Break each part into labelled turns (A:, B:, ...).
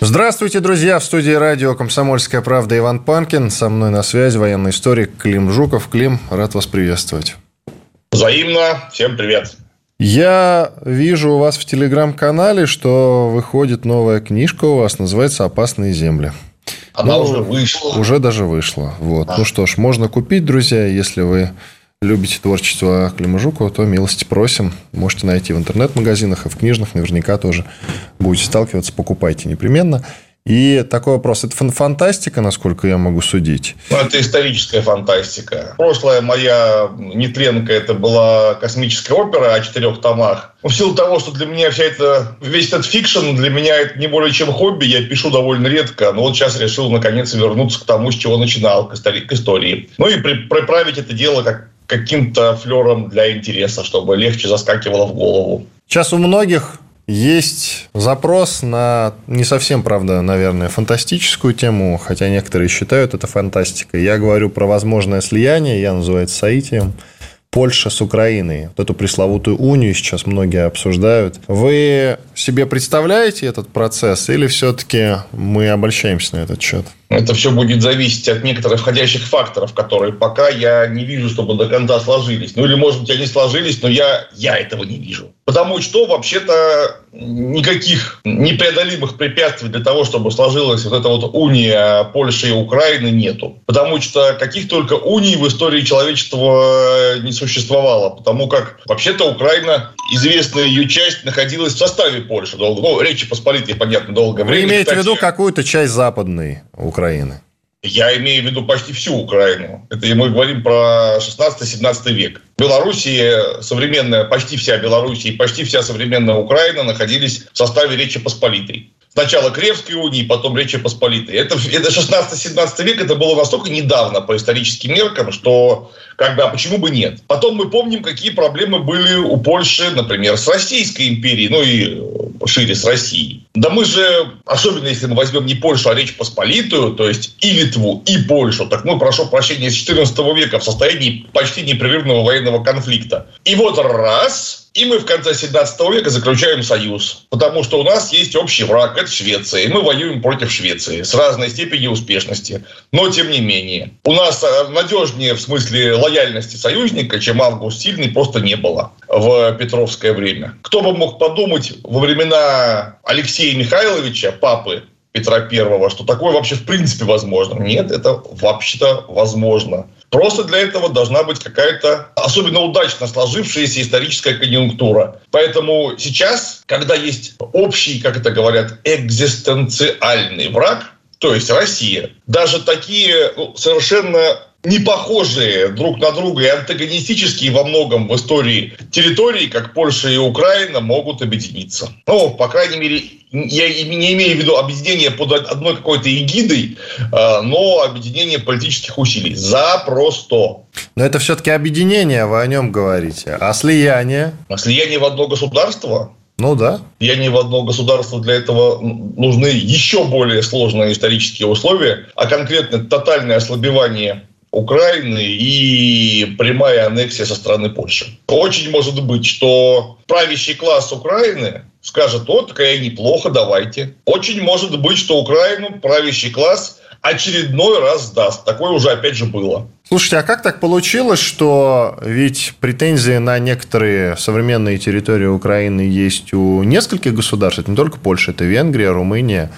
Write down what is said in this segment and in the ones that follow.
A: Здравствуйте, друзья! В студии радио «Комсомольская правда» Иван Панкин. Со мной на связи военный историк Клим Жуков. Клим, рад вас приветствовать.
B: Взаимно. Всем привет.
A: Я вижу у вас в телеграм-канале, что выходит новая книжка у вас, называется «Опасные земли».
B: Она ну, уже вышла.
A: Уже даже вышла. Вот. Да. Ну что ж, можно купить, друзья, если вы любите творчество Клима Жукова, то милости просим. Можете найти в интернет-магазинах и в книжных наверняка тоже будете сталкиваться, покупайте непременно. И такой вопрос. Это фантастика, насколько я могу судить?
B: Ну, это историческая фантастика. Прошлая моя нетленка это была космическая опера о четырех томах. В силу того, что для меня вся эта, весь этот fiction для меня это не более чем хобби, я пишу довольно редко, но вот сейчас решил наконец вернуться к тому, с чего начинал, к истории. Ну и приправить это дело как каким-то флером для интереса, чтобы легче заскакивало в голову.
A: Сейчас у многих есть запрос на не совсем, правда, наверное, фантастическую тему, хотя некоторые считают это фантастикой. Я говорю про возможное слияние, я называю это соитием. Польша с Украиной. Вот эту пресловутую унию сейчас многие обсуждают. Вы себе представляете этот процесс или все-таки мы обольщаемся на этот счет?
B: Это все будет зависеть от некоторых входящих факторов, которые пока я не вижу, чтобы до конца сложились. Ну или, может быть, они сложились, но я, я этого не вижу. Потому что, вообще-то, никаких непреодолимых препятствий для того, чтобы сложилась вот эта вот уния Польши и Украины, нету. Потому что каких только уний в истории человечества не существовало. Потому как, вообще-то, Украина, известная ее часть, находилась в составе Польши. Долго, ну, Речи Посполитой, понятно, долгое время.
A: Вы имеете Кстати, в виду какую-то часть западной Украины?
B: Я имею в виду почти всю Украину. Это мы говорим про 16-17 век. Белоруссия, современная, почти вся Белоруссия и почти вся современная Украина находились в составе Речи Посполитой. Сначала Кревской унии, потом Речи Посполитой. Это, это 16-17 век, это было настолько недавно по историческим меркам, что как бы, а почему бы нет? Потом мы помним, какие проблемы были у Польши, например, с Российской империей, ну и шире с Россией. Да мы же, особенно если мы возьмем не Польшу, а Речь Посполитую, то есть и Литву, и Польшу, так мы, прошу прощения, с 14 века в состоянии почти непрерывного военного конфликта. И вот раз и мы в конце 17 века заключаем союз, потому что у нас есть общий враг, это Швеция, и мы воюем против Швеции с разной степенью успешности. Но тем не менее, у нас э, надежнее в смысле лояльности союзника, чем Август Сильный, просто не было в Петровское время. Кто бы мог подумать во времена Алексея Михайловича, папы Петра Первого, что такое вообще в принципе возможно. Нет, это вообще-то возможно. Просто для этого должна быть какая-то особенно удачно сложившаяся историческая конъюнктура. Поэтому сейчас, когда есть общий, как это говорят, экзистенциальный враг, то есть Россия, даже такие ну, совершенно не похожие друг на друга и антагонистические во многом в истории территории, как Польша и Украина, могут объединиться. Ну, по крайней мере, я не имею в виду объединение под одной какой-то эгидой, а, но объединение политических усилий. Запросто.
A: Но это все-таки объединение, вы о нем говорите. А слияние?
B: А слияние в одно государство?
A: Ну да.
B: Слияние в одно государство для этого нужны еще более сложные исторические условия, а конкретно тотальное ослабевание Украины и прямая аннексия со стороны Польши. Очень может быть, что правящий класс Украины скажет, вот, такая неплохо, давайте. Очень может быть, что Украину правящий класс очередной раз сдаст. Такое уже опять же было.
A: Слушайте, а как так получилось, что ведь претензии на некоторые современные территории Украины есть у нескольких государств, это не только Польша, это Венгрия, Румыния,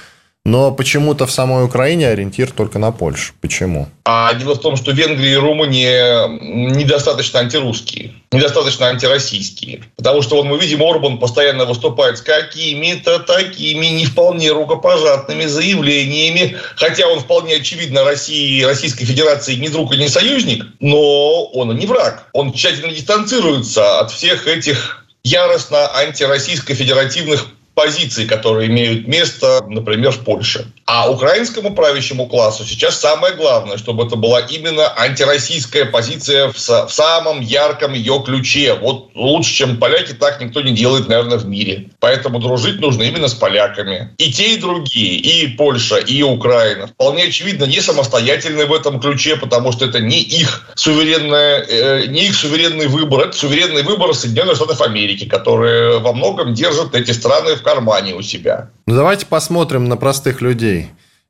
A: но почему-то в самой Украине ориентир только на Польшу. Почему?
B: А дело в том, что Венгрия и Румыния недостаточно антирусские, недостаточно антироссийские. Потому что вот мы видим, Орбан постоянно выступает с какими-то такими не вполне рукопожатными заявлениями, хотя он вполне очевидно России, Российской Федерации не друг и не союзник, но он не враг. Он тщательно дистанцируется от всех этих яростно антироссийско-федеративных позиций, которые имеют место, например, в Польше. А украинскому правящему классу сейчас самое главное, чтобы это была именно антироссийская позиция в, в самом ярком ее ключе. Вот лучше, чем поляки, так никто не делает, наверное, в мире. Поэтому дружить нужно именно с поляками. И те, и другие, и Польша, и Украина, вполне очевидно, не самостоятельны в этом ключе, потому что это не их суверенная, э, не их суверенный выбор, это суверенный выбор Соединенных Штатов Америки, которые во многом держат эти страны в кармане у себя.
A: Ну, давайте посмотрим на простых людей.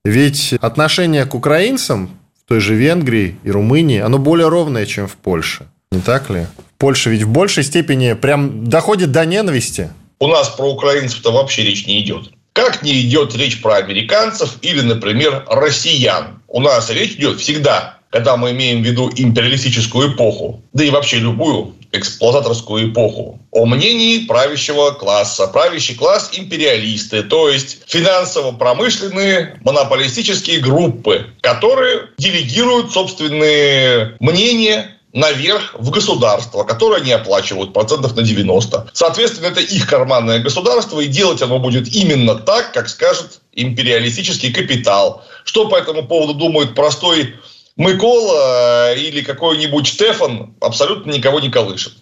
A: Ведь отношение к украинцам в той же Венгрии и Румынии, оно более ровное, чем в Польше. Не так ли? Польша ведь в большей степени прям доходит до ненависти.
B: У нас про украинцев-то вообще речь не идет. Как не идет речь про американцев или, например, россиян. У нас речь идет всегда, когда мы имеем в виду империалистическую эпоху, да и вообще любую эксплуататорскую эпоху, о мнении правящего класса. Правящий класс – империалисты, то есть финансово-промышленные монополистические группы, которые делегируют собственные мнения наверх в государство, которое они оплачивают процентов на 90. Соответственно, это их карманное государство, и делать оно будет именно так, как скажет империалистический капитал. Что по этому поводу думает простой Микола э, или какой-нибудь Штефан, абсолютно никого не колышет.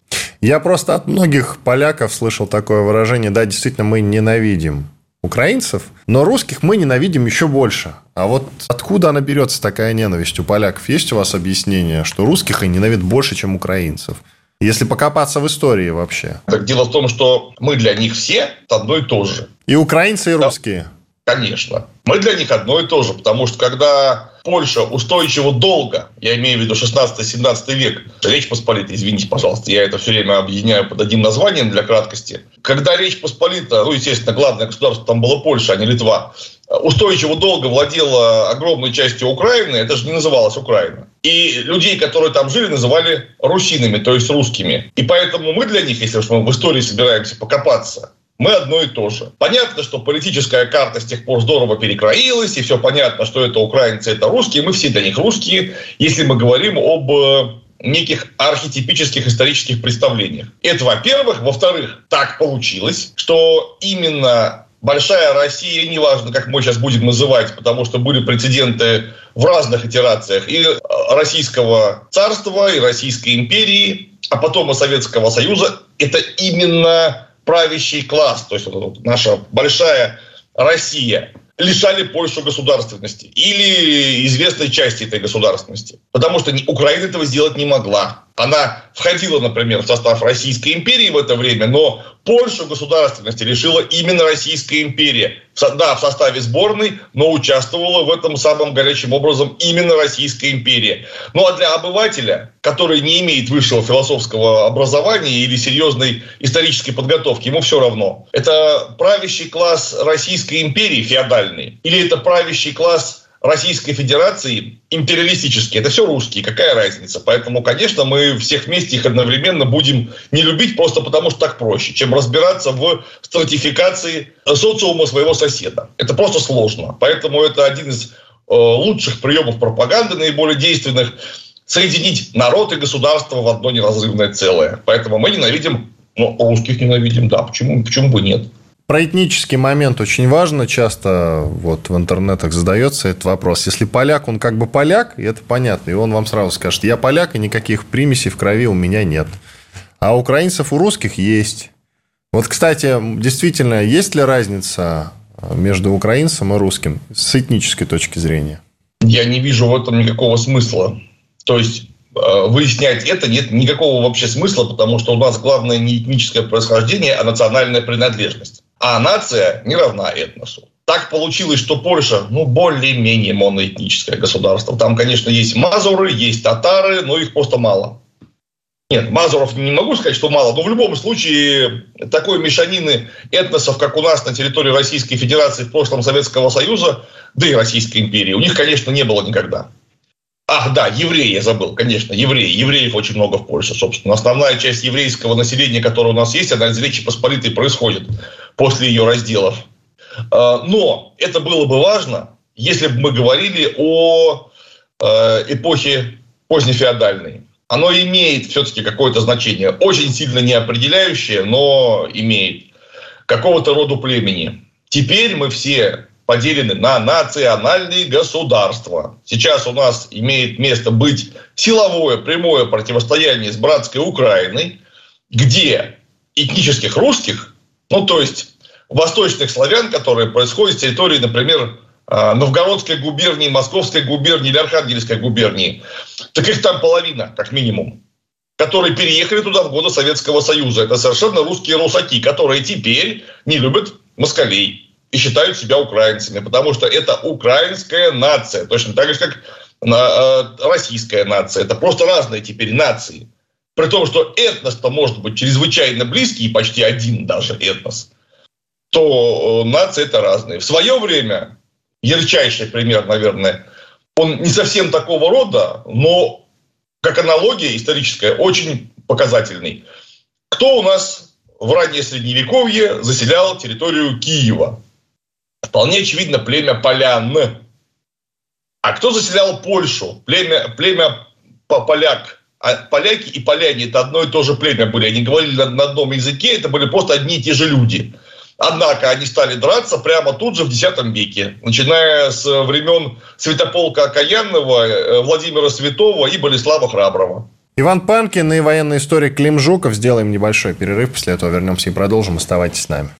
A: Я просто от многих поляков слышал такое выражение, да, действительно, мы ненавидим украинцев, но русских мы ненавидим еще больше. А вот откуда она берется, такая ненависть у поляков? Есть у вас объяснение, что русских они ненавидят больше, чем украинцев? Если покопаться в истории вообще.
B: Так дело в том, что мы для них все одно и то же.
A: И украинцы, и русские.
B: Конечно. Мы для них одно и то же, потому что когда Польша устойчиво долго, я имею в виду 16-17 век, Речь Посполита, извините, пожалуйста, я это все время объединяю под одним названием для краткости. Когда Речь Посполита, ну, естественно, главное государство там было Польша, а не Литва, устойчиво долго владела огромной частью Украины, это же не называлось Украина. И людей, которые там жили, называли русинами, то есть русскими. И поэтому мы для них, если уж мы в истории собираемся покопаться, мы одно и то же. Понятно, что политическая карта с тех пор здорово перекроилась, и все понятно, что это украинцы, это русские, мы все для них русские, если мы говорим об э, неких архетипических исторических представлениях. Это, во-первых. Во-вторых, так получилось, что именно большая Россия, неважно, как мы сейчас будем называть, потому что были прецеденты в разных итерациях и Российского царства, и Российской империи, а потом и Советского Союза, это именно правящий класс, то есть вот наша большая Россия, лишали Польшу государственности или известной части этой государственности. Потому что Украина этого сделать не могла. Она входила, например, в состав Российской империи в это время, но Польшу государственности лишила именно Российская империя. Да, в составе сборной, но участвовала в этом самым горячим образом именно Российская империя. Ну а для обывателя, который не имеет высшего философского образования или серьезной исторической подготовки, ему все равно. Это правящий класс Российской империи, феодальный, или это правящий класс Российской Федерации империалистические. Это все русские, какая разница? Поэтому, конечно, мы всех вместе их одновременно будем не любить просто потому, что так проще, чем разбираться в стратификации социума своего соседа. Это просто сложно. Поэтому это один из э, лучших приемов пропаганды, наиболее действенных, соединить народ и государство в одно неразрывное целое. Поэтому мы ненавидим, ну, русских ненавидим, да, почему, почему бы нет?
A: Про этнический момент очень важно. Часто вот в интернетах задается этот вопрос. Если поляк, он как бы поляк, и это понятно. И он вам сразу скажет, я поляк, и никаких примесей в крови у меня нет. А украинцев у русских есть. Вот, кстати, действительно, есть ли разница между украинцем и русским с этнической точки зрения?
B: Я не вижу в этом никакого смысла. То есть э, выяснять это нет никакого вообще смысла, потому что у нас главное не этническое происхождение, а национальная принадлежность а нация не равна этносу. Так получилось, что Польша, ну, более-менее моноэтническое государство. Там, конечно, есть мазуры, есть татары, но их просто мало. Нет, мазуров не могу сказать, что мало, но в любом случае такой мешанины этносов, как у нас на территории Российской Федерации в прошлом Советского Союза, да и Российской империи, у них, конечно, не было никогда. Ах, да, евреи, я забыл, конечно, евреи. Евреев очень много в Польше, собственно. Основная часть еврейского населения, которое у нас есть, она из Речи Посполитой происходит после ее разделов. А, но это было бы важно, если бы мы говорили о э, эпохе позднефеодальной. Оно имеет все-таки какое-то значение, очень сильно не определяющее, но имеет какого-то рода племени. Теперь мы все поделены на национальные государства. Сейчас у нас имеет место быть силовое прямое противостояние с братской Украиной, где этнических русских, ну то есть восточных славян, которые происходят с территории, например, а, Новгородской губернии, Московской губернии или Архангельской губернии, так их там половина, как минимум которые переехали туда в годы Советского Союза. Это совершенно русские русаки, которые теперь не любят москалей и считают себя украинцами, потому что это украинская нация, точно так же, как э, российская нация. Это просто разные теперь нации. При том, что этнос-то может быть чрезвычайно близкий, почти один даже этнос, то э, нации это разные. В свое время, ярчайший пример, наверное, он не совсем такого рода, но как аналогия историческая очень показательный. Кто у нас в раннее средневековье заселял территорию Киева? Вполне очевидно племя полян. А кто заселял Польшу? Племя, племя поляк. А поляки и поляне – это одно и то же племя были. Они говорили на, на одном языке, это были просто одни и те же люди. Однако они стали драться прямо тут же в X веке, начиная с времен Святополка Окаянного, э, Владимира Святого и Болеслава Храброго.
A: Иван Панкин и военный историк Клим Жуков. Сделаем небольшой перерыв, после этого вернемся и продолжим. Оставайтесь с нами.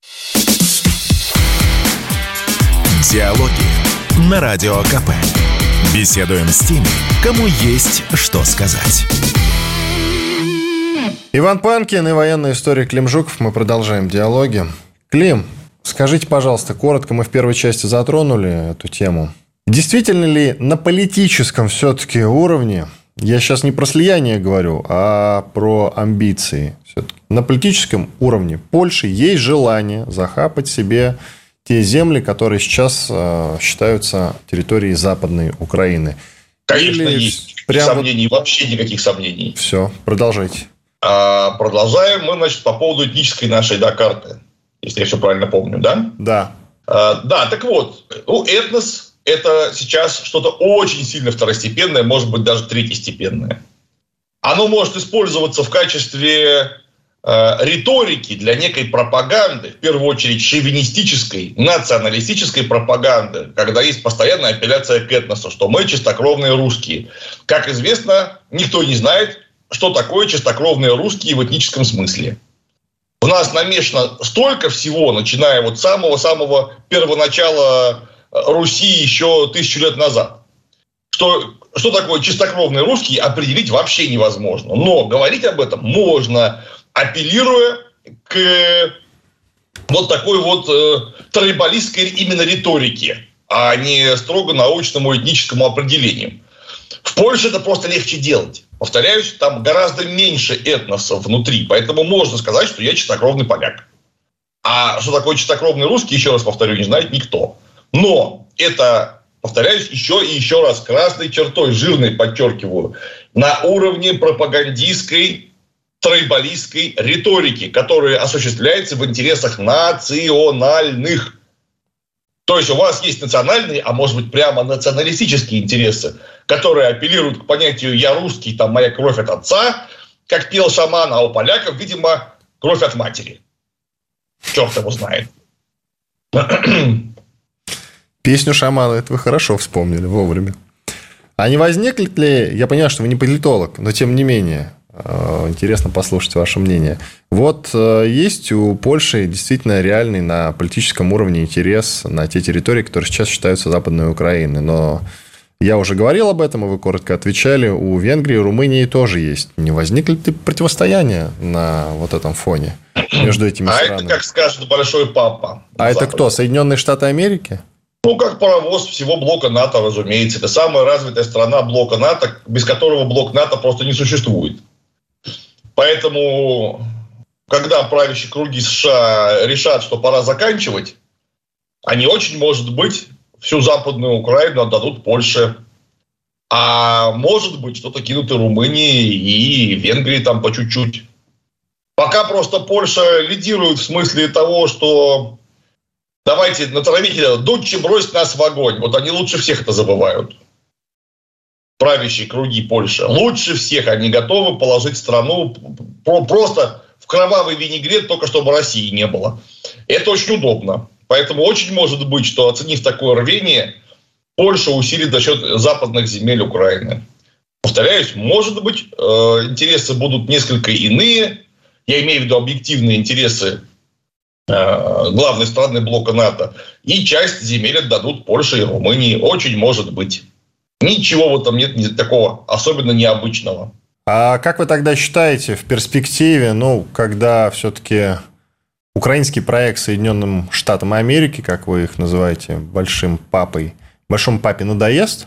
C: Диалоги на Радио КП. Беседуем с теми, кому есть что сказать.
A: Иван Панкин и военный историк Клим Жуков. Мы продолжаем диалоги. Клим, скажите, пожалуйста, коротко, мы в первой части затронули эту тему. Действительно ли на политическом все-таки уровне, я сейчас не про слияние говорю, а про амбиции, на политическом уровне Польши есть желание захапать себе те земли, которые сейчас э, считаются территорией Западной Украины.
B: Конечно, Или есть. Прям сомнений, вот... вообще никаких сомнений.
A: Все, продолжайте.
B: А, продолжаем мы, значит, по поводу этнической нашей да, карты если я все правильно помню, да?
A: Да.
B: А, да, так вот, ну, этнос – это сейчас что-то очень сильно второстепенное, может быть, даже третьестепенное. Оно может использоваться в качестве риторики для некой пропаганды, в первую очередь шовинистической, националистической пропаганды, когда есть постоянная апелляция к этносу, что мы чистокровные русские. Как известно, никто не знает, что такое чистокровные русские в этническом смысле. У нас намешано столько всего, начиная вот с самого-самого первоначала э, Руси еще тысячу лет назад, что, что такое чистокровный русский определить вообще невозможно. Но говорить об этом можно, апеллируя к вот такой вот э, трибалистской именно риторике, а не строго научному этническому определению. В Польше это просто легче делать. Повторяюсь, там гораздо меньше этносов внутри, поэтому можно сказать, что я чистокровный поляк. А что такое чистокровный русский, еще раз повторю, не знает никто. Но это, повторяюсь, еще и еще раз красной чертой, жирной подчеркиваю, на уровне пропагандистской тройбалистской риторики, которая осуществляется в интересах национальных то есть у вас есть национальные, а может быть прямо националистические интересы, которые апеллируют к понятию «я русский», там «моя кровь от отца», как пел шаман, а у поляков, видимо, кровь от матери. Черт его знает.
A: Песню шамана, это вы хорошо вспомнили вовремя. А не возникнет ли, я понимаю, что вы не политолог, но тем не менее, интересно послушать ваше мнение. Вот э, есть у Польши действительно реальный на политическом уровне интерес на те территории, которые сейчас считаются Западной Украиной. Но я уже говорил об этом, и вы коротко отвечали. У Венгрии и Румынии тоже есть. Не возникнет ли противостояние на вот этом фоне между этими
B: а
A: странами?
B: А это, как скажет большой папа.
A: А это кто? Соединенные Штаты Америки?
B: Ну, как паровоз всего блока НАТО, разумеется. Это самая развитая страна блока НАТО, без которого блок НАТО просто не существует. Поэтому, когда правящие круги США решат, что пора заканчивать, они очень, может быть, всю Западную Украину отдадут Польше. А может быть, что-то кинут и Румынии, и Венгрии там по чуть-чуть. Пока просто Польша лидирует в смысле того, что давайте натравите, дудче бросить нас в огонь. Вот они лучше всех это забывают правящие круги Польши, лучше всех они готовы положить страну просто в кровавый винегрет, только чтобы России не было. Это очень удобно. Поэтому очень может быть, что оценив такое рвение, Польша усилит за счет западных земель Украины. Повторяюсь, может быть, э, интересы будут несколько иные. Я имею в виду объективные интересы э, главной страны блока НАТО. И часть земель отдадут Польше и Румынии. Очень может быть. Ничего в этом нет такого особенно необычного.
A: А как вы тогда считаете в перспективе, ну, когда все-таки украинский проект Соединенным Штатам Америки, как вы их называете, большим папой, большому папе надоест,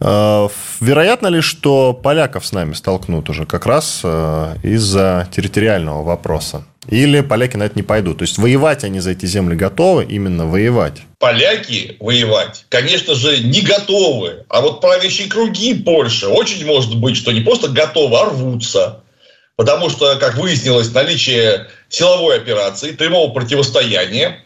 A: э, Вероятно ли, что поляков с нами столкнут уже как раз э, из-за территориального вопроса? Или поляки на это не пойдут? То есть воевать они за эти земли готовы, именно воевать?
B: Поляки воевать, конечно же, не готовы. А вот правящие круги Польши очень может быть, что не просто готовы, а рвутся. Потому что, как выяснилось, наличие силовой операции, прямого противостояния,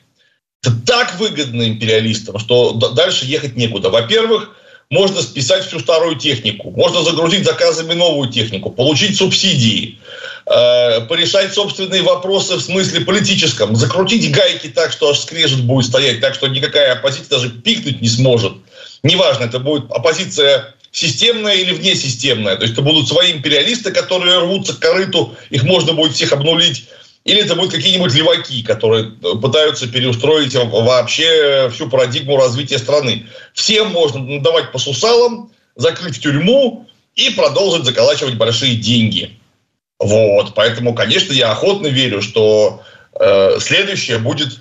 B: это так выгодно империалистам, что дальше ехать некуда. Во-первых, можно списать всю старую технику, можно загрузить заказами новую технику, получить субсидии, э, порешать собственные вопросы в смысле политическом, закрутить гайки так, что аж скрежет будет стоять, так что никакая оппозиция даже пикнуть не сможет. Неважно, это будет оппозиция системная или внесистемная. То есть это будут свои империалисты, которые рвутся к корыту, их можно будет всех обнулить или это будут какие-нибудь леваки, которые пытаются переустроить вообще всю парадигму развития страны. Всем можно давать по сусалам, закрыть тюрьму и продолжить заколачивать большие деньги. Вот, поэтому, конечно, я охотно верю, что э, следующее будет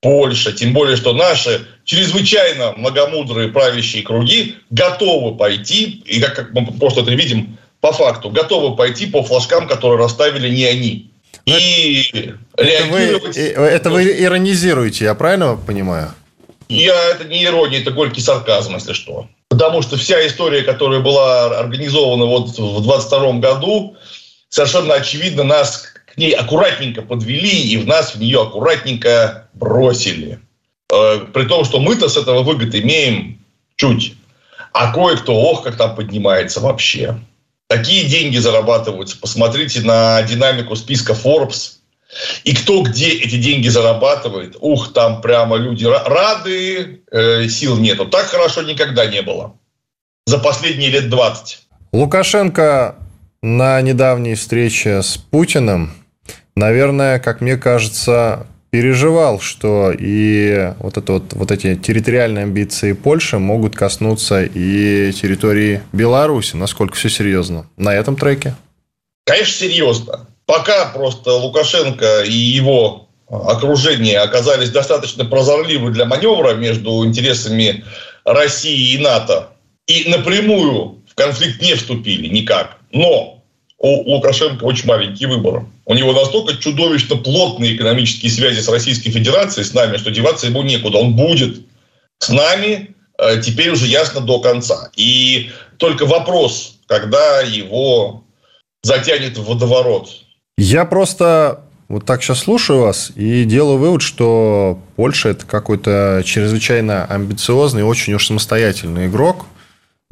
B: Польша, тем более, что наши чрезвычайно многомудрые правящие круги готовы пойти, и как, как мы просто это видим по факту, готовы пойти по флажкам, которые расставили не они.
A: И это вы, это вы иронизируете, я правильно понимаю?
B: Я, это не ирония, это горький сарказм, если что. Потому что вся история, которая была организована вот в 22 году, совершенно очевидно нас к ней аккуратненько подвели и в нас в нее аккуратненько бросили. Э, при том, что мы-то с этого выгод имеем чуть. А кое-кто, ох, как там поднимается вообще. Такие деньги зарабатываются. Посмотрите на динамику списка Forbes. И кто где эти деньги зарабатывает. Ух, там прямо люди рады, э, сил нету. Так хорошо никогда не было. За последние лет 20.
A: Лукашенко на недавней встрече с Путиным, наверное, как мне кажется, переживал, что и вот, это вот, вот эти территориальные амбиции Польши могут коснуться и территории Беларуси. Насколько все серьезно на этом треке?
B: Конечно, серьезно. Пока просто Лукашенко и его окружение оказались достаточно прозорливы для маневра между интересами России и НАТО и напрямую в конфликт не вступили никак. Но у Лукашенко очень маленький выбор. У него настолько чудовищно плотные экономические связи с Российской Федерацией, с нами, что деваться ему некуда. Он будет с нами э, теперь уже ясно до конца. И только вопрос, когда его затянет в водоворот.
A: Я просто вот так сейчас слушаю вас и делаю вывод, что Польша это какой-то чрезвычайно амбициозный, очень уж самостоятельный игрок –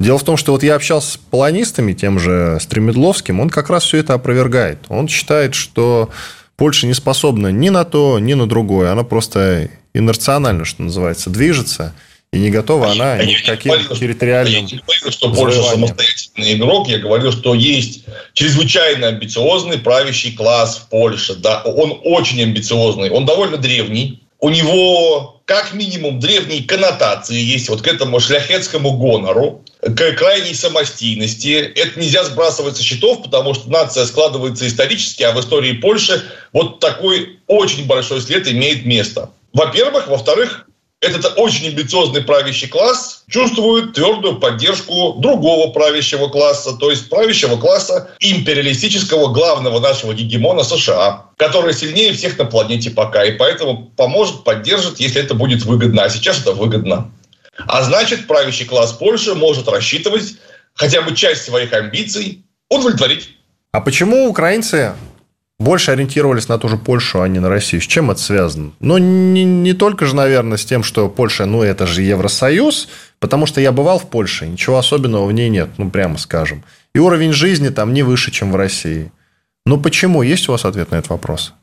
A: Дело в том, что вот я общался с полонистами, тем же Стремедловским, он как раз все это опровергает. Он считает, что Польша не способна ни на то, ни на другое. Она просто инерционально, что называется, движется. И не готова она я ни к каким говорил, территориальным Я не говорил,
B: что Польша самостоятельный игрок. Я говорил, что есть чрезвычайно амбициозный правящий класс в Польше. Да, он очень амбициозный. Он довольно древний. У него как минимум древние коннотации есть вот к этому шляхетскому гонору к крайней самостийности. Это нельзя сбрасывать со счетов, потому что нация складывается исторически, а в истории Польши вот такой очень большой след имеет место. Во-первых. Во-вторых, этот очень амбициозный правящий класс чувствует твердую поддержку другого правящего класса, то есть правящего класса империалистического главного нашего гегемона США, который сильнее всех на планете пока, и поэтому поможет, поддержит, если это будет выгодно. А сейчас это выгодно. А значит, правящий класс Польши может рассчитывать хотя бы часть своих амбиций удовлетворить.
A: А почему украинцы больше ориентировались на ту же Польшу, а не на Россию. С чем это связано? Ну, не, не только же, наверное, с тем, что Польша, ну, это же Евросоюз, потому что я бывал в Польше, ничего особенного в ней нет, ну, прямо скажем. И уровень жизни там не выше, чем в России. Ну, почему? Есть у вас ответ на этот вопрос?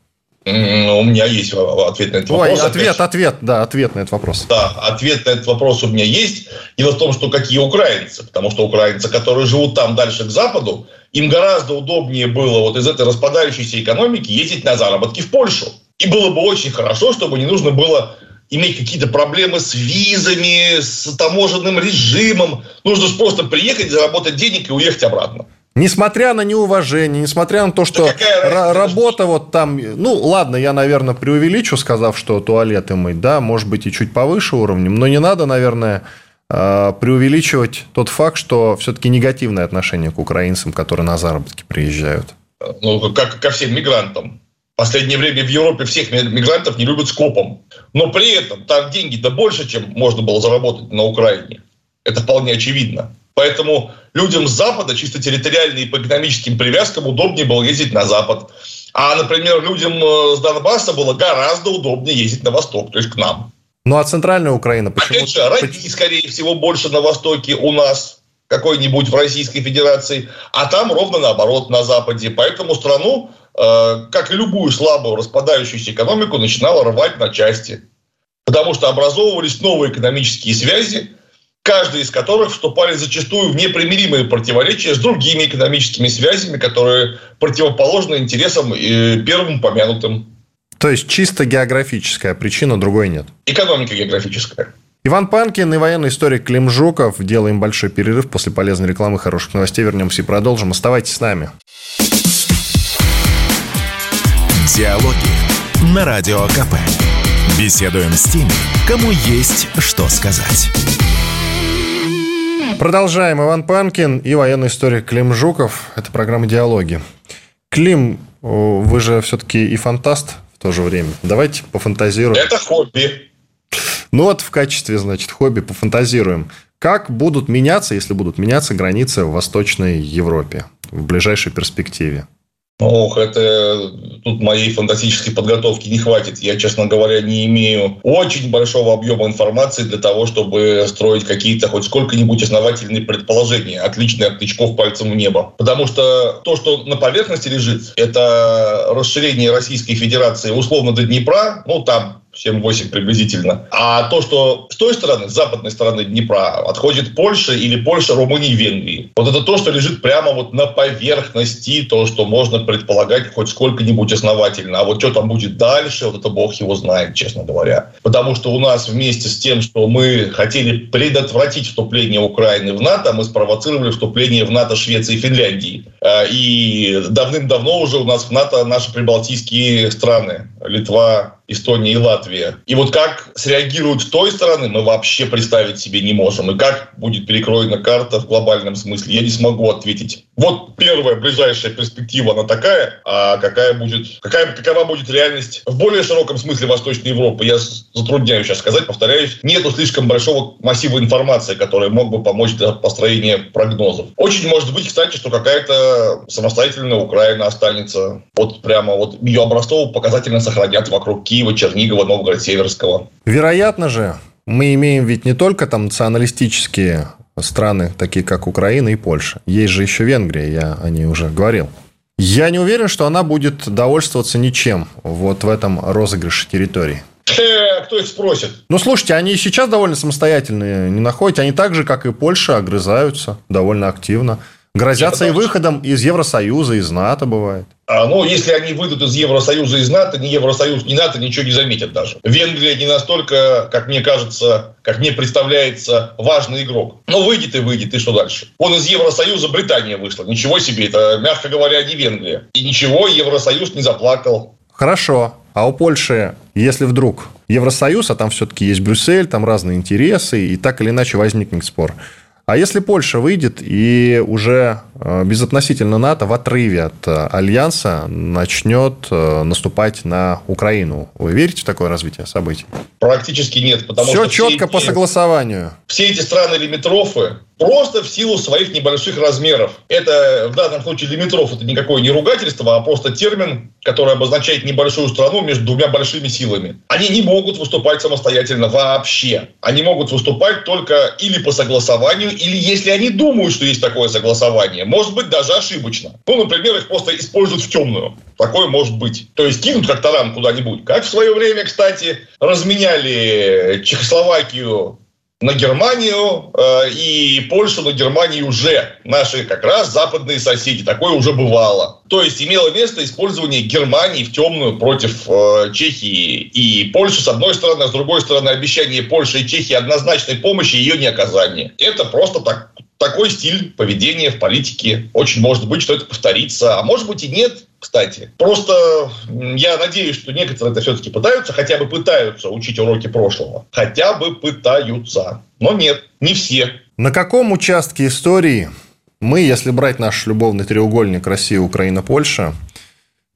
B: У меня есть ответ на этот Ой, вопрос.
A: Ответ, опять. ответ, да, ответ на этот вопрос.
B: Да, ответ на этот вопрос у меня есть. Дело в том, что какие украинцы, потому что украинцы, которые живут там дальше к западу, им гораздо удобнее было вот из этой распадающейся экономики ездить на заработки в Польшу. И было бы очень хорошо, чтобы не нужно было иметь какие-то проблемы с визами, с таможенным режимом. Нужно же просто приехать, заработать денег и уехать обратно.
A: Несмотря на неуважение, несмотря на то, что да работа вот там... Ну, ладно, я, наверное, преувеличу, сказав, что туалеты мыть, да, может быть, и чуть повыше уровнем, но не надо, наверное, а, преувеличивать тот факт, что все-таки негативное отношение к украинцам, которые на заработки приезжают.
B: Ну, как ко всем мигрантам. В последнее время в Европе всех мигрантов не любят скопом. Но при этом там деньги-то больше, чем можно было заработать на Украине. Это вполне очевидно. Поэтому людям с Запада, чисто территориально и по экономическим привязкам, удобнее было ездить на Запад. А, например, людям э, с Донбасса было гораздо удобнее ездить на Восток, то есть к нам.
A: Ну а центральная Украина
B: почему? Опять же, России, скорее всего, больше на Востоке у нас, какой-нибудь в Российской Федерации, а там ровно наоборот, на Западе. Поэтому страну, э, как и любую слабую распадающуюся экономику, начинала рвать на части. Потому что образовывались новые экономические связи, каждый из которых вступали зачастую в непримиримые противоречия с другими экономическими связями, которые противоположны интересам э, первым упомянутым.
A: То есть чисто географическая причина, другой нет.
B: Экономика географическая.
A: Иван Панкин и военный историк Клим Жуков. Делаем большой перерыв после полезной рекламы, хороших новостей. Вернемся и продолжим. Оставайтесь с нами.
C: Диалоги на Радио КП. Беседуем с теми, кому есть что сказать.
A: Продолжаем. Иван Панкин и военный историк Клим Жуков. Это программа «Диалоги». Клим, вы же все-таки и фантаст в то же время. Давайте пофантазируем.
B: Это хобби.
A: Ну вот в качестве, значит, хобби пофантазируем. Как будут меняться, если будут меняться границы в Восточной Европе в ближайшей перспективе?
B: Ох, это тут моей фантастической подготовки не хватит. Я, честно говоря, не имею очень большого объема информации для того, чтобы строить какие-то хоть сколько-нибудь основательные предположения, отличные от тычков пальцем в небо. Потому что то, что на поверхности лежит, это расширение Российской Федерации условно до Днепра, ну, там 7-8 приблизительно. А то, что с той стороны, с западной стороны Днепра, отходит Польша или Польша, Румыния, Венгрии. Вот это то, что лежит прямо вот на поверхности, то, что можно предполагать хоть сколько-нибудь основательно. А вот что там будет дальше, вот это бог его знает, честно говоря. Потому что у нас вместе с тем, что мы хотели предотвратить вступление Украины в НАТО, мы спровоцировали вступление в НАТО Швеции и Финляндии. А, и давным-давно уже у нас в НАТО наши прибалтийские страны. Литва, Эстония и Латвия. И вот как среагируют с той стороны, мы вообще представить себе не можем. И как будет перекроена карта в глобальном смысле, я не смогу ответить. Вот первая ближайшая перспектива, она такая, а какая будет, какая, какова будет реальность в более широком смысле Восточной Европы, я затрудняюсь сейчас сказать, повторяюсь, нету слишком большого массива информации, который мог бы помочь для построения прогнозов. Очень может быть, кстати, что какая-то самостоятельная Украина останется. Вот прямо вот ее образцово показательно сохранят вокруг Киева Киева, Чернигова, Новгород, Северского.
A: Вероятно же, мы имеем ведь не только там националистические страны, такие как Украина и Польша. Есть же еще Венгрия, я о ней уже говорил. Я не уверен, что она будет довольствоваться ничем вот в этом розыгрыше территории.
B: Э, кто их спросит?
A: Ну, слушайте, они сейчас довольно самостоятельные не находят. Они так же, как и Польша, огрызаются довольно активно. Грозятся Нет, и выходом из Евросоюза, из НАТО бывает.
B: А, ну, если они выйдут из Евросоюза, из НАТО, ни Евросоюз, ни НАТО ничего не заметят даже. Венгрия не настолько, как мне кажется, как мне представляется, важный игрок. Но выйдет и выйдет, и что дальше? Он из Евросоюза Британия вышла. Ничего себе, это, мягко говоря, не Венгрия. И ничего, Евросоюз не заплакал.
A: Хорошо. А у Польши, если вдруг Евросоюз, а там все-таки есть Брюссель, там разные интересы, и так или иначе возникнет спор – а если Польша выйдет и уже э, безотносительно НАТО в отрыве от э, Альянса начнет э, наступать на Украину, вы верите в такое развитие событий?
B: Практически нет,
A: потому все что четко все эти, по согласованию.
B: Все эти страны лимитрофы просто в силу своих небольших размеров. Это в данном случае лимитров, это никакое не ругательство, а просто термин, который обозначает небольшую страну между двумя большими силами. Они не могут выступать самостоятельно вообще. Они могут выступать только или по согласованию, или если они думают, что есть такое согласование. Может быть, даже ошибочно. Ну, например, их просто используют в темную. Такое может быть. То есть кинут как таран куда-нибудь. Как в свое время, кстати, разменяли Чехословакию на Германию э, и Польшу на Германию уже. Наши как раз западные соседи. Такое уже бывало. То есть имело место использование Германии в темную против э, Чехии и Польши с одной стороны, а с другой стороны обещание Польши и Чехии однозначной помощи ее не оказание. Это просто так, такой стиль поведения в политике. Очень может быть, что это повторится. А может быть и нет кстати. Просто я надеюсь, что некоторые это все-таки пытаются, хотя бы пытаются учить уроки прошлого. Хотя бы пытаются. Но нет, не все.
A: На каком участке истории мы, если брать наш любовный треугольник Россия, Украина, Польша,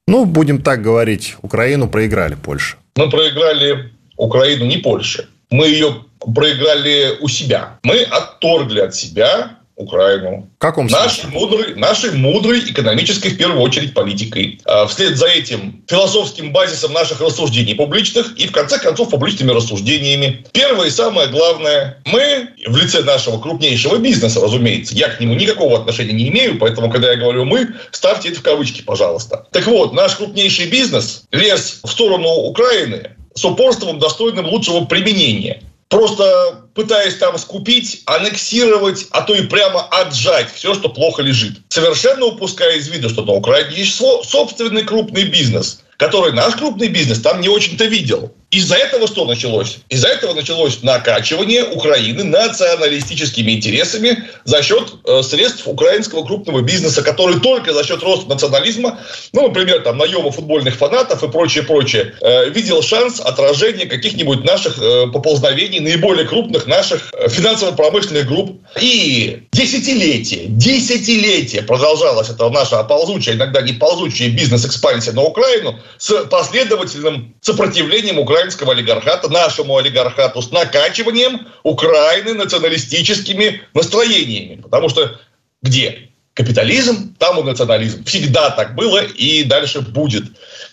A: ну, будем так говорить, Украину проиграли Польше?
B: Мы проиграли Украину не Польше. Мы ее проиграли у себя. Мы отторгли от себя Украину.
A: В каком
B: нашей мудрой, нашей мудрой экономической, в первую очередь, политикой. А вслед за этим философским базисом наших рассуждений публичных и, в конце концов, публичными рассуждениями. Первое и самое главное. Мы, в лице нашего крупнейшего бизнеса, разумеется, я к нему никакого отношения не имею, поэтому, когда я говорю «мы», ставьте это в кавычки, пожалуйста. Так вот, наш крупнейший бизнес лез в сторону Украины с упорством, достойным лучшего применения просто пытаясь там скупить, аннексировать, а то и прямо отжать все, что плохо лежит. Совершенно упуская из вида, что на Украине есть собственный крупный бизнес, который наш крупный бизнес там не очень-то видел. Из-за этого что началось? Из-за этого началось накачивание Украины националистическими интересами за счет э, средств украинского крупного бизнеса, который только за счет роста национализма, ну, например, там, наема футбольных фанатов и прочее, прочее, э, видел шанс отражения каких-нибудь наших э, поползновений, наиболее крупных наших финансово-промышленных групп. И десятилетия, десятилетия продолжалась эта наша ползучая, иногда не ползучая бизнес-экспансия на Украину с последовательным сопротивлением Украины украинского олигархата, нашему олигархату, с накачиванием Украины националистическими настроениями. Потому что где? Капитализм, там и национализм. Всегда так было и дальше будет.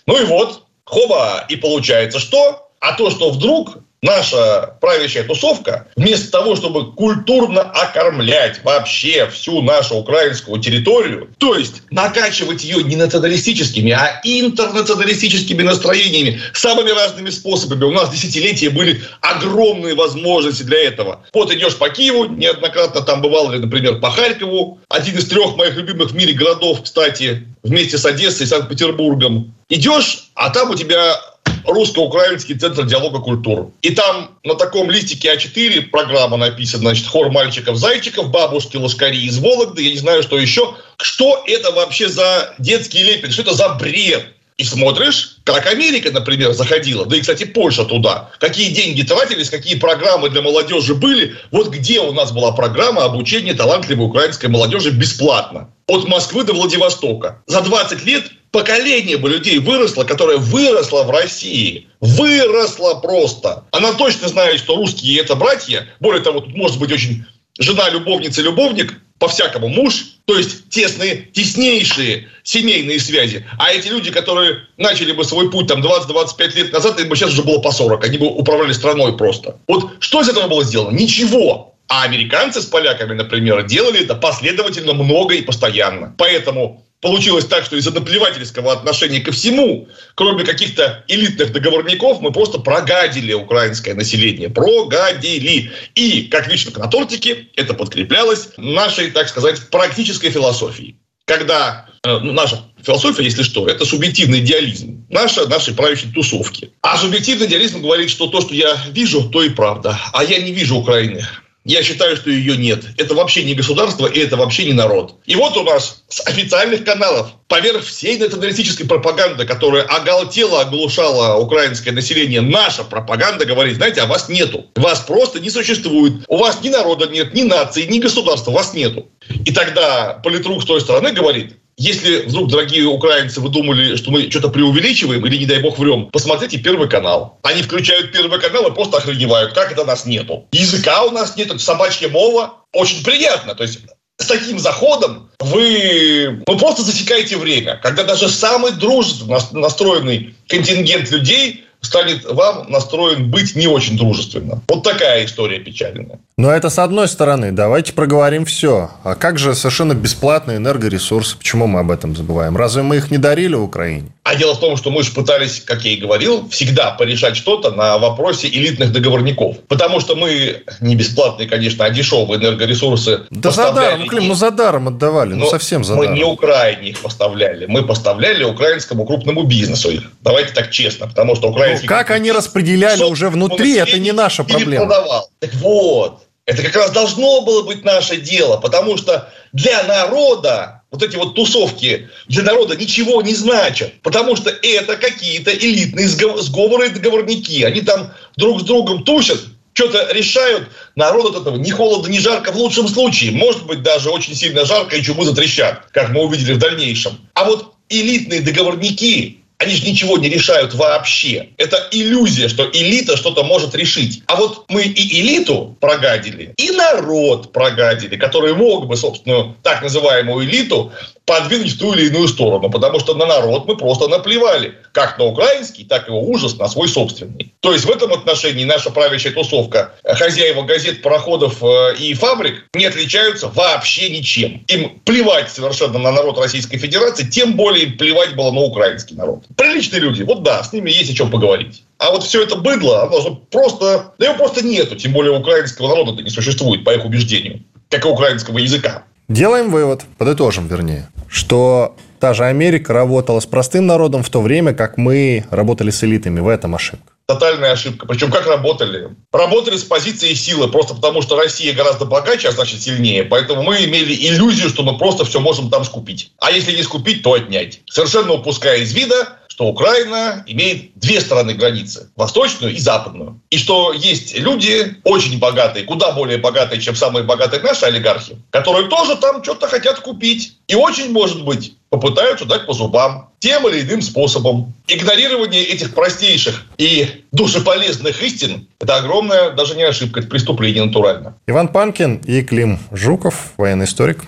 B: Ну и вот, хоба, и получается что? А то, что вдруг наша правящая тусовка, вместо того, чтобы культурно окормлять вообще всю нашу украинскую территорию, то есть накачивать ее не националистическими, а интернационалистическими настроениями, самыми разными способами. У нас десятилетия были огромные возможности для этого. Вот идешь по Киеву, неоднократно там бывал, например, по Харькову, один из трех моих любимых в мире городов, кстати, вместе с Одессой и Санкт-Петербургом. Идешь, а там у тебя русско-украинский центр диалога культур. И там на таком листике А4 программа написана, значит, хор мальчиков-зайчиков, бабушки, лошкари из Вологды, я не знаю, что еще. Что это вообще за детский лепет? Что это за бред? И смотришь, как Америка, например, заходила, да и, кстати, Польша туда. Какие деньги тратились, какие программы для молодежи были. Вот где у нас была программа обучения талантливой украинской молодежи бесплатно. От Москвы до Владивостока. За 20 лет поколение бы людей выросло, которое выросло в России. Выросло просто. Она точно знает, что русские это братья. Более того, тут может быть очень жена, любовница, любовник, по-всякому муж, то есть тесные, теснейшие семейные связи. А эти люди, которые начали бы свой путь там 20-25 лет назад, им бы сейчас уже было по 40, они бы управляли страной просто. Вот что из этого было сделано? Ничего. А американцы с поляками, например, делали это последовательно много и постоянно. Поэтому получилось так, что из-за наплевательского отношения ко всему, кроме каких-то элитных договорников, мы просто прогадили украинское население. Прогадили. И, как вишенка на тортике, это подкреплялось нашей, так сказать, практической философией. Когда э, ну, наша философия, если что, это субъективный идеализм наша, нашей правящей тусовки. А субъективный идеализм говорит, что то, что я вижу, то и правда. А я не вижу Украины. Я считаю, что ее нет. Это вообще не государство, и это вообще не народ. И вот у нас с официальных каналов, поверх всей националистической пропаганды, которая оголтела, оглушала украинское население, наша пропаганда говорит, знаете, а вас нету. Вас просто не существует. У вас ни народа нет, ни нации, ни государства, вас нету. И тогда политрук с той стороны говорит, если вдруг, дорогие украинцы, вы думали, что мы что-то преувеличиваем или, не дай бог, врем, посмотрите Первый канал. Они включают Первый канал и просто охреневают, как это нас нету. Языка у нас нет, это собачья мова. очень приятно. То есть с таким заходом вы ну, просто засекаете время, когда даже самый дружественно настроенный контингент людей станет вам настроен быть не очень дружественно. Вот такая история печальная.
A: Но это с одной стороны. Давайте проговорим все. А как же совершенно бесплатные энергоресурсы? Почему мы об этом забываем? Разве мы их не дарили Украине?
B: А дело в том, что мы же пытались, как я и говорил, всегда порешать что-то на вопросе элитных договорников. Потому что мы не бесплатные, конечно, а дешевые энергоресурсы
A: Да за даром, Клим, ну за даром отдавали, ну совсем за
B: мы даром. Мы не Украине их поставляли, мы поставляли украинскому крупному бизнесу их. Давайте так честно, потому что Украина
A: как они распределяли уже внутри, это не наша проблема. Продавал.
B: Так вот, это как раз должно было быть наше дело, потому что для народа вот эти вот тусовки для народа ничего не значат, потому что это какие-то элитные сговоры и договорники. Они там друг с другом тусят, что-то решают, народ от этого ни холодно, ни жарко в лучшем случае. Может быть, даже очень сильно жарко и чумы затрещат, как мы увидели в дальнейшем. А вот элитные договорники, они же ничего не решают вообще. Это иллюзия, что элита что-то может решить. А вот мы и элиту прогадили, и народ прогадили, который мог бы, собственно, так называемую элиту подвинуть в ту или иную сторону, потому что на народ мы просто наплевали, как на украинский, так и ужас на свой собственный. То есть в этом отношении наша правящая тусовка, хозяева газет, пароходов э, и фабрик не отличаются вообще ничем. Им плевать совершенно на народ Российской Федерации, тем более им плевать было на украинский народ. Приличные люди, вот да, с ними есть о чем поговорить. А вот все это быдло, оно просто, да его просто нету, тем более украинского народа-то не существует, по их убеждению, как и украинского языка.
A: Делаем вывод, подытожим вернее, что та же Америка работала с простым народом в то время, как мы работали с элитами. В этом ошибка.
B: Тотальная ошибка. Причем как работали? Работали с позиции силы, просто потому что Россия гораздо богаче, а значит сильнее. Поэтому мы имели иллюзию, что мы просто все можем там скупить. А если не скупить, то отнять. Совершенно упуская из вида, что Украина имеет две стороны границы, восточную и западную. И что есть люди очень богатые, куда более богатые, чем самые богатые наши олигархи, которые тоже там что-то хотят купить. И очень, может быть, попытаются дать по зубам тем или иным способом. Игнорирование этих простейших и душеполезных истин – это огромная даже не ошибка, это преступление натурально.
A: Иван Панкин и Клим Жуков, военный историк.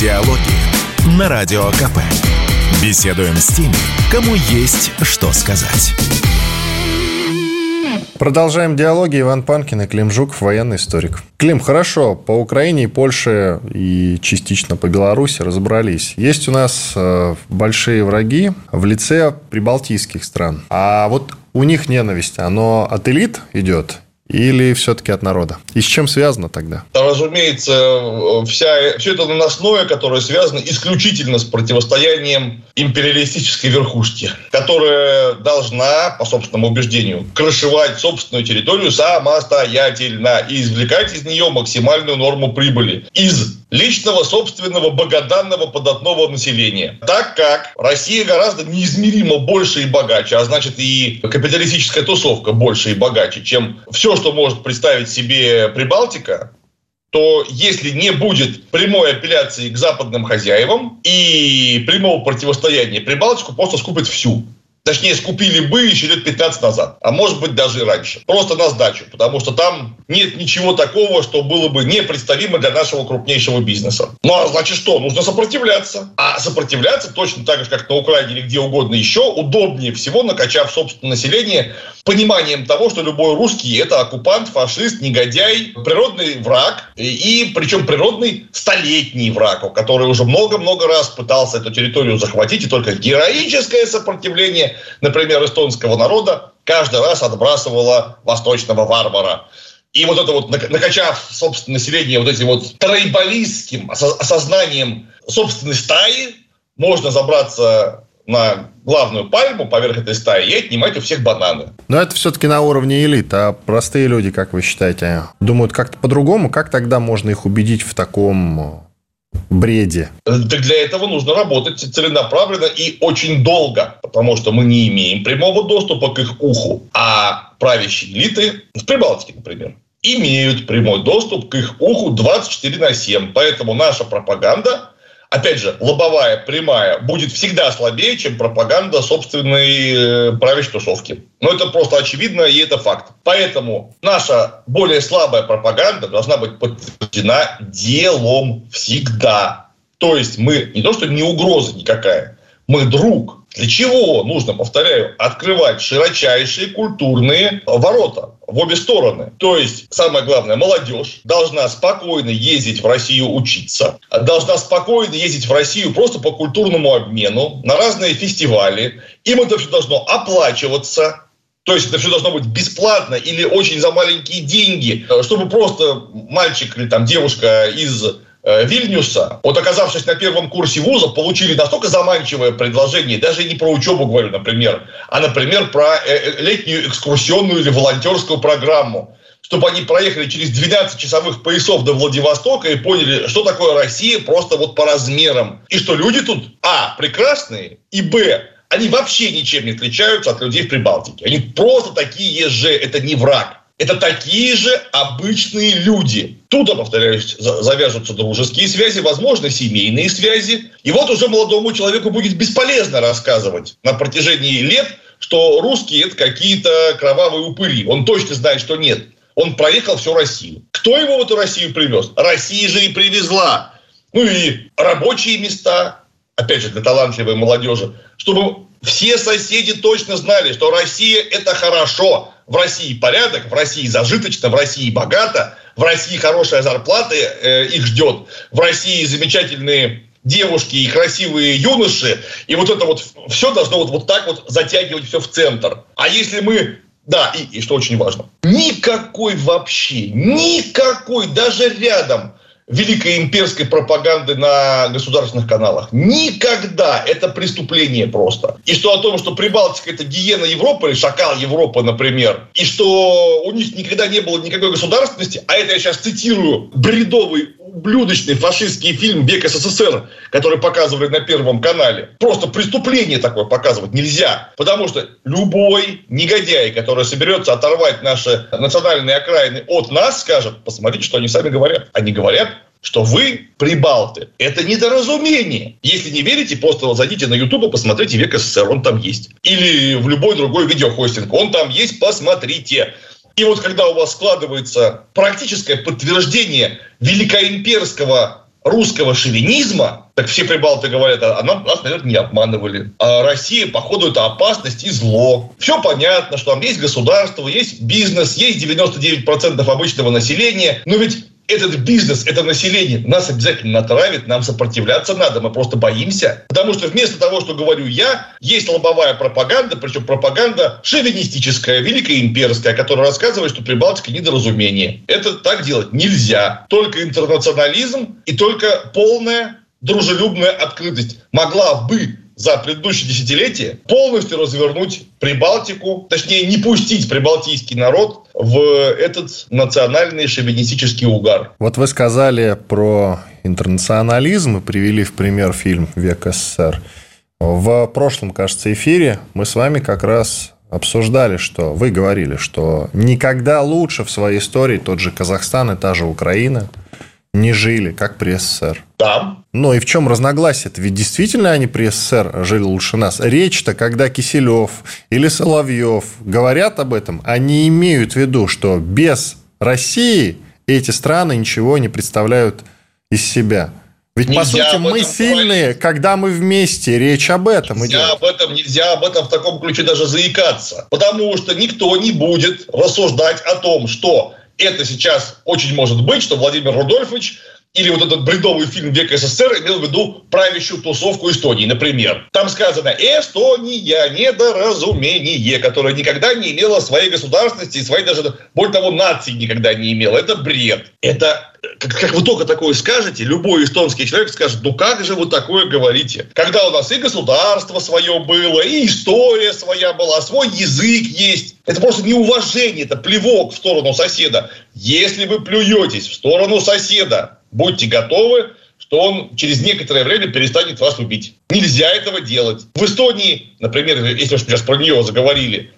C: Диалоги на Радио КП. Беседуем с теми, кому есть что сказать.
A: Продолжаем диалоги. Иван Панкин и Клим Жуков, военный историк. Клим, хорошо, по Украине и Польше и частично по Беларуси разобрались. Есть у нас э, большие враги в лице прибалтийских стран. А вот у них ненависть, оно от элит идет или все-таки от народа? И с чем связано тогда?
B: Разумеется, вся, все это наносное, которое связано исключительно с противостоянием империалистической верхушки, которая должна, по собственному убеждению, крышевать собственную территорию самостоятельно и извлекать из нее максимальную норму прибыли из личного, собственного, богоданного, податного населения. Так как Россия гораздо неизмеримо больше и богаче, а значит и капиталистическая тусовка больше и богаче, чем все, что может представить себе Прибалтика, то если не будет прямой апелляции к западным хозяевам и прямого противостояния Прибалтику, просто скупят всю. Точнее, скупили бы еще лет 15 назад, а может быть даже и раньше. Просто на сдачу, потому что там нет ничего такого, что было бы непредставимо для нашего крупнейшего бизнеса. Ну а значит что? Нужно сопротивляться. А сопротивляться точно так же, как на Украине или где угодно еще, удобнее всего, накачав собственное население пониманием того, что любой русский – это оккупант, фашист, негодяй, природный враг, и причем природный столетний враг, который уже много-много раз пытался эту территорию захватить, и только героическое сопротивление, например, эстонского народа каждый раз отбрасывало восточного варвара. И вот это вот, накачав собственное население вот этим вот тройболистским осознанием собственной стаи, можно забраться на главную пальму поверх этой стаи и отнимать у всех бананы.
A: Но это все-таки на уровне элит, а простые люди, как вы считаете, думают как-то по-другому? Как тогда можно их убедить в таком бреде?
B: Так для этого нужно работать целенаправленно и очень долго, потому что мы не имеем прямого доступа к их уху, а правящие элиты, в Прибалтике, например, имеют прямой доступ к их уху 24 на 7. Поэтому наша пропаганда опять же, лобовая, прямая, будет всегда слабее, чем пропаганда собственной э, правящей тусовки. Но это просто очевидно, и это факт. Поэтому наша более слабая пропаганда должна быть подтверждена делом всегда. То есть мы не то, что не угроза никакая, мы друг. Для чего нужно, повторяю, открывать широчайшие культурные ворота в обе стороны. То есть, самое главное, молодежь должна спокойно ездить в Россию учиться, должна спокойно ездить в Россию просто по культурному обмену, на разные фестивали. Им это все должно оплачиваться, то есть это все должно быть бесплатно или очень за маленькие деньги, чтобы просто мальчик или там девушка из Э, Вильнюса, вот оказавшись на первом курсе вуза, получили настолько заманчивое предложение, даже не про учебу говорю, например, а, например, про э, э, летнюю экскурсионную или волонтерскую программу, чтобы они проехали через 12 часовых поясов до Владивостока и поняли, что такое Россия просто вот по размерам. И что люди тут, а, прекрасные, и, б, они вообще ничем не отличаются от людей в Прибалтике. Они просто такие же, это не враг. Это такие же обычные люди. Туда, повторяюсь, завяжутся дружеские связи, возможно, семейные связи. И вот уже молодому человеку будет бесполезно рассказывать на протяжении лет, что русские – это какие-то кровавые упыри. Он точно знает, что нет. Он проехал всю Россию. Кто его в эту Россию привез? Россия же и привезла. Ну и рабочие места, опять же, для талантливой молодежи, чтобы все соседи точно знали, что Россия – это хорошо, в России порядок, в России зажиточно, в России богато, в России хорошая зарплата э, их ждет, в России замечательные девушки и красивые юноши, и вот это вот все должно вот, вот так вот затягивать все в центр. А если мы да, и, и что очень важно, никакой вообще, никакой, даже рядом великой имперской пропаганды на государственных каналах. Никогда. Это преступление просто. И что о том, что Прибалтика это гиена Европы, или шакал Европы, например, и что у них никогда не было никакой государственности, а это я сейчас цитирую бредовый ублюдочный фашистский фильм «Век СССР», который показывали на Первом канале. Просто преступление такое показывать нельзя. Потому что любой негодяй, который соберется оторвать наши национальные окраины от нас, скажет, посмотрите, что они сами говорят. Они говорят, что вы прибалты. Это недоразумение. Если не верите, просто зайдите на YouTube и посмотрите «Век СССР», он там есть. Или в любой другой видеохостинг, он там есть, посмотрите. И вот когда у вас складывается практическое подтверждение великоимперского русского шовинизма, так все прибалты говорят, а нам, нас, наверное, не обманывали. А Россия, походу, это опасность и зло. Все понятно, что там есть государство, есть бизнес, есть 99% обычного населения. Но ведь этот бизнес, это население нас обязательно натравит, нам сопротивляться надо, мы просто боимся. Потому что вместо того, что говорю я, есть лобовая пропаганда, причем пропаганда шовинистическая, великоимперская, которая рассказывает, что Прибалтика недоразумение. Это так делать нельзя. Только интернационализм и только полная дружелюбная открытость могла бы за предыдущее десятилетие полностью развернуть Прибалтику, точнее не пустить прибалтийский народ в этот национальный шовинистический угар.
A: Вот вы сказали про интернационализм и привели в пример фильм «Век СССР». В прошлом, кажется, эфире мы с вами как раз обсуждали, что вы говорили, что никогда лучше в своей истории тот же Казахстан и та же Украина не жили, как при СССР.
B: Да.
A: Но и в чем разногласие? Это ведь действительно они при СССР жили лучше нас. Речь-то, когда Киселев или Соловьев говорят об этом, они имеют в виду, что без России эти страны ничего не представляют из себя. Ведь, нельзя по сути, мы сильные, говорить. когда мы вместе. Речь об этом
B: нельзя
A: идет.
B: Об этом, нельзя об этом в таком ключе даже заикаться. Потому что никто не будет рассуждать о том, что это сейчас очень может быть, что Владимир Рудольфович или вот этот бредовый фильм «Век СССР» имел в виду правящую тусовку Эстонии, например. Там сказано «Эстония, недоразумение», которое никогда не имело своей государственности и своей даже, более того, нации никогда не имело. Это бред. Это как, как вы только такое скажете, любой эстонский человек скажет, ну как же вы такое говорите? Когда у нас и государство свое было, и история своя была, свой язык есть. Это просто неуважение, это плевок в сторону соседа. Если вы плюетесь в сторону соседа, будьте готовы, что он через некоторое время перестанет вас убить. Нельзя этого делать. В Эстонии, например, если уж сейчас про нее заговорили,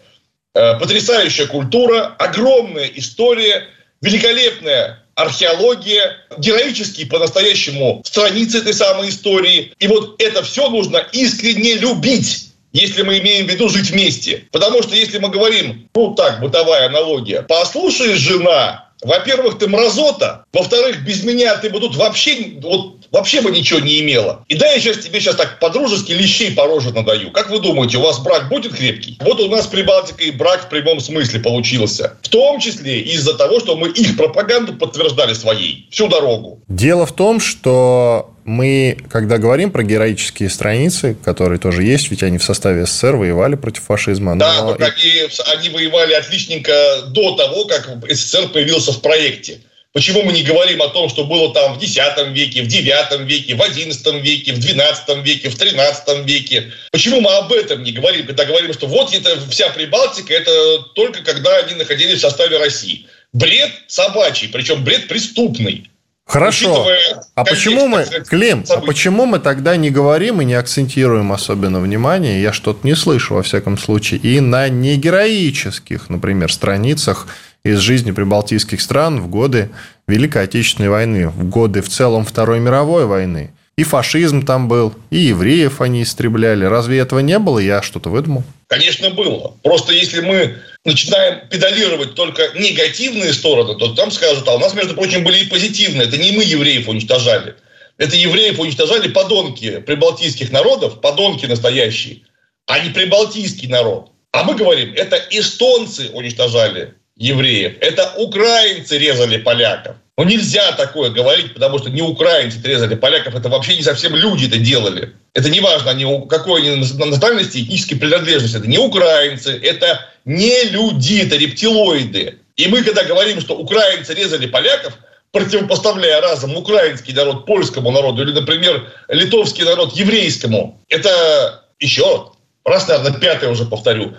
B: э, потрясающая культура, огромная история, великолепная археология, героические по-настоящему страницы этой самой истории. И вот это все нужно искренне любить если мы имеем в виду жить вместе. Потому что если мы говорим, ну так, бытовая аналогия, послушай, жена, во-первых, ты мразота, во-вторых, без меня ты бы тут вообще, вот, вообще бы ничего не имела. И да, я сейчас тебе сейчас так по-дружески лещей по роже надаю. Как вы думаете, у вас брак будет крепкий? Вот у нас Прибалтика и брак в прямом смысле получился. В том числе из-за того, что мы их пропаганду подтверждали своей всю дорогу.
A: Дело в том, что мы, когда говорим про героические страницы, которые тоже есть, ведь они в составе СССР воевали против фашизма.
B: Да, но... они, они воевали отличненько до того, как СССР появился в проекте. Почему мы не говорим о том, что было там в X веке, в IX веке, в XI веке, в XII веке, в XIII веке? Почему мы об этом не говорим, когда говорим, что вот это вся Прибалтика, это только когда они находились в составе России? Бред собачий, причем бред преступный.
A: Хорошо. А почему мы, Клим, а почему мы тогда не говорим и не акцентируем особенно внимание, я что-то не слышу, во всяком случае, и на негероических, например, страницах из жизни прибалтийских стран в годы Великой Отечественной войны, в годы в целом Второй мировой войны. И фашизм там был, и евреев они истребляли. Разве этого не было? Я что-то выдумал.
B: Конечно, было. Просто если мы начинаем педалировать только негативные стороны, то там скажут, а у нас, между прочим, были и позитивные. Это не мы евреев уничтожали. Это евреев уничтожали подонки прибалтийских народов, подонки настоящие, а не прибалтийский народ. А мы говорим, это эстонцы уничтожали евреев, это украинцы резали поляков. Ну нельзя такое говорить, потому что не украинцы резали поляков, это вообще не совсем люди это делали. Это не важно, они, какой они национальности, этнической принадлежности. Это не украинцы, это не люди, это рептилоиды. И мы, когда говорим, что украинцы резали поляков, противопоставляя разом украинский народ польскому народу или, например, литовский народ еврейскому, это еще раз, наверное, пятый уже повторю,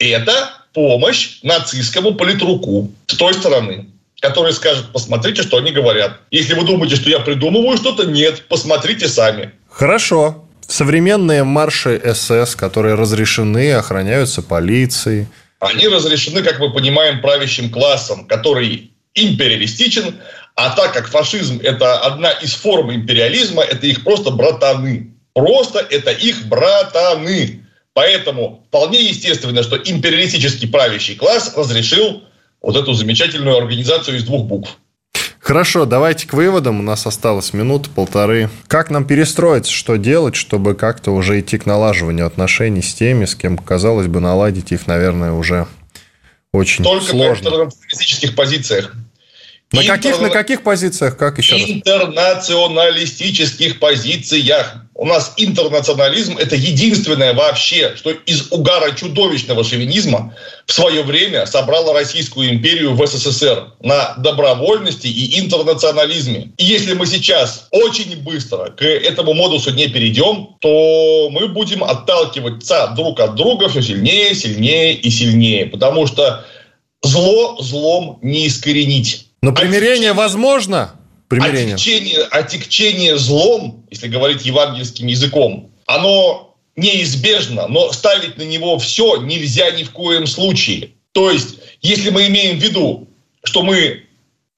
B: это помощь нацистскому политруку с той стороны который скажет, посмотрите, что они говорят. Если вы думаете, что я придумываю что-то, нет, посмотрите сами.
A: Хорошо. Современные марши СС, которые разрешены, охраняются полицией.
B: Они разрешены, как мы понимаем, правящим классом, который империалистичен, а так как фашизм – это одна из форм империализма, это их просто братаны. Просто это их братаны. Поэтому вполне естественно, что империалистический правящий класс разрешил вот эту замечательную организацию из двух букв.
A: Хорошо, давайте к выводам. У нас осталось минута, полторы. Как нам перестроиться, что делать, чтобы как-то уже идти к налаживанию отношений с теми, с кем, казалось бы, наладить их, наверное, уже очень Только сложно.
B: Только на интернационалистических позициях.
A: На каких, на каких позициях? Как еще
B: Интернационалистических позициях. У нас интернационализм – это единственное вообще, что из угара чудовищного шовинизма в свое время собрало Российскую империю в СССР на добровольности и интернационализме. И если мы сейчас очень быстро к этому модусу не перейдем, то мы будем отталкиваться друг от друга все сильнее, сильнее и сильнее. Потому что зло злом не искоренить.
A: Но примирение а возможно?
B: Примирение. Отягчение, отягчение злом, если говорить евангельским языком, оно неизбежно, но ставить на него все нельзя ни в коем случае. То есть, если мы имеем в виду, что мы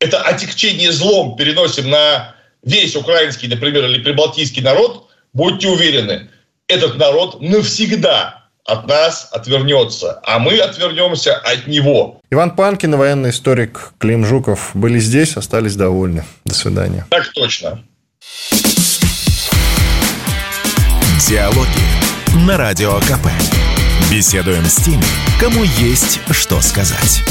B: это отягчение злом переносим на весь украинский, например, или прибалтийский народ, будьте уверены, этот народ навсегда от нас отвернется, а мы отвернемся от него.
A: Иван Панкин и военный историк Клим Жуков были здесь, остались довольны. До свидания.
B: Так точно.
C: Диалоги на Радио КП. Беседуем с теми, кому есть что сказать.